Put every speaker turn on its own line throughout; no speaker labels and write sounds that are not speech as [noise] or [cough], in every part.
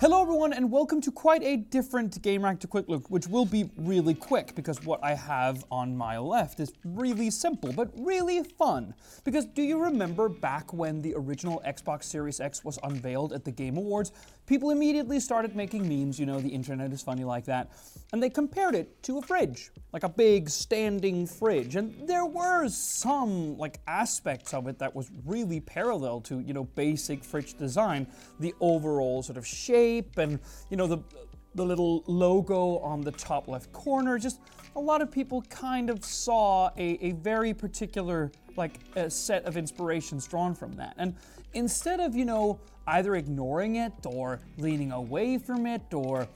Hello everyone and welcome to quite a different Gamereactor Quick Look, which will be really quick because what I have on my left is really simple, but really fun. Because do you remember back when the original Xbox Series X was unveiled at the Game Awards? People immediately started making memes, you know, the internet is funny like that, and they compared it to a fridge, like a big standing fridge. And there were some like aspects of it that was really parallel to, you know, basic fridge design, the overall sort of shape and, you know, the the little logo on the top left corner. Just a lot of people kind of saw a, a very particular like a set of inspirations drawn from that. And instead of, you know, either ignoring it or leaning away from it or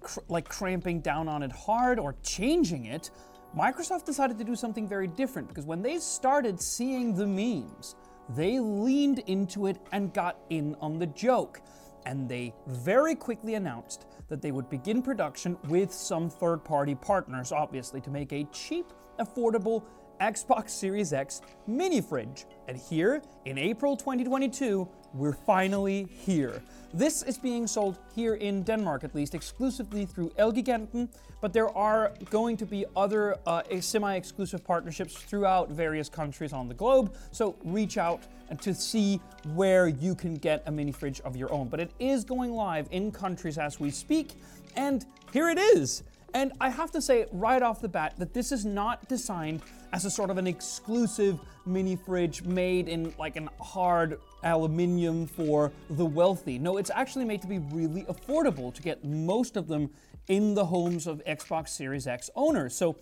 cr- like cramping down on it hard or changing it, Microsoft decided to do something very different because when they started seeing the memes, they leaned into it and got in on the joke. And they very quickly announced that they would begin production with some third party partners, obviously, to make a cheap, affordable Xbox Series X mini fridge. And here, in April 2022, we're finally here. This is being sold here in Denmark, at least, exclusively through Elgiganten, but there are going to be other uh, semi exclusive partnerships throughout various countries on the globe. So reach out and to see where you can get a mini fridge of your own. But it is going live in countries as we speak, and here it is. And I have to say right off the bat that this is not designed as a sort of an exclusive mini fridge made in like an hard aluminium for the wealthy. No, it's actually made to be really affordable to get most of them in the homes of Xbox Series X owners. So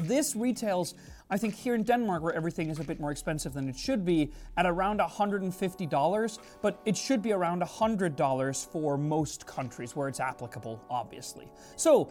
this retails I think here in Denmark, where everything is a bit more expensive than it should be, at around $150, but it should be around $100 for most countries where it's applicable, obviously. So,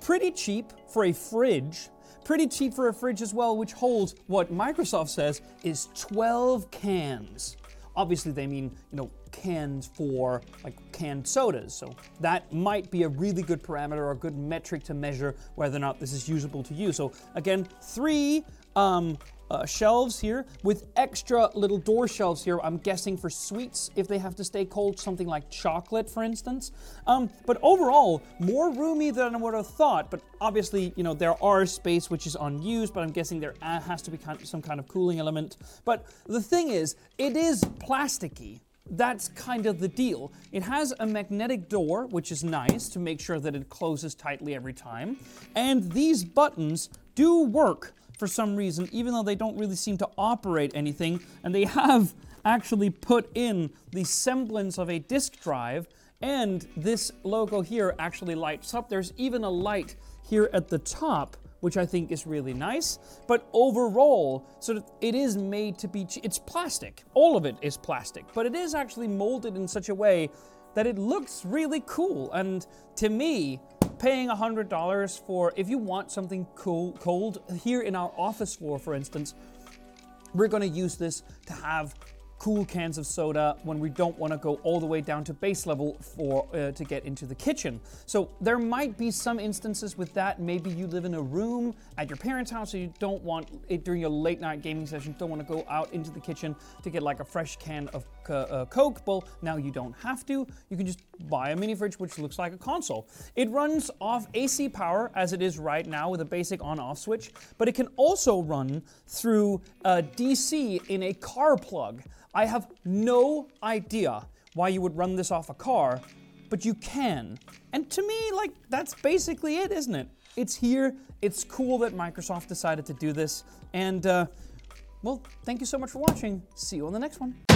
pretty cheap for a fridge. Pretty cheap for a fridge as well, which holds what Microsoft says is 12 cans. Obviously, they mean, you know, cans for like canned sodas. So that might be a really good parameter or a good metric to measure whether or not this is usable to you. So again, three um, uh, shelves here with extra little door shelves here. I'm guessing for sweets if they have to stay cold, something like chocolate, for instance. Um, but overall, more roomy than I would have thought. But obviously, you know, there are space which is unused, but I'm guessing there has to be some kind of cooling element. But the thing is, it is plasticky that's kind of the deal. It has a magnetic door, which is nice to make sure that it closes tightly every time. And these buttons do work for some reason, even though they don't really seem to operate anything. And they have [laughs] actually put in the semblance of a disk drive. And this logo here actually lights up. There's even a light here at the top which I think is really nice. But overall, sort of, it is made to be. It's plastic. All of it is plastic, but it is actually molded in such a way that it looks really cool. And to me, paying $100 for if you want something cool cold here in our office floor for instance we're going to use this to have cool cans of soda when we don't want to go all the way down to base level for uh, to get into the kitchen. So there might be some instances with that. Maybe you live in a room at your parents' house, so you don't want it during your late night gaming session. Don't want to go out into the kitchen to get like a fresh can of uh, Coke. Well, now you don't have to. You can just buy a mini fridge which looks like a console. It runs off AC power as it is right now with a basic on-off switch, but it can also run through uh, DC in a car plug. I have no idea why you would run this off a car, but you can. And to me, like, that's basically it, isn't it? It's here. It's cool that Microsoft decided to do this. And, uh, well, thank you so much for watching. See you on the next one.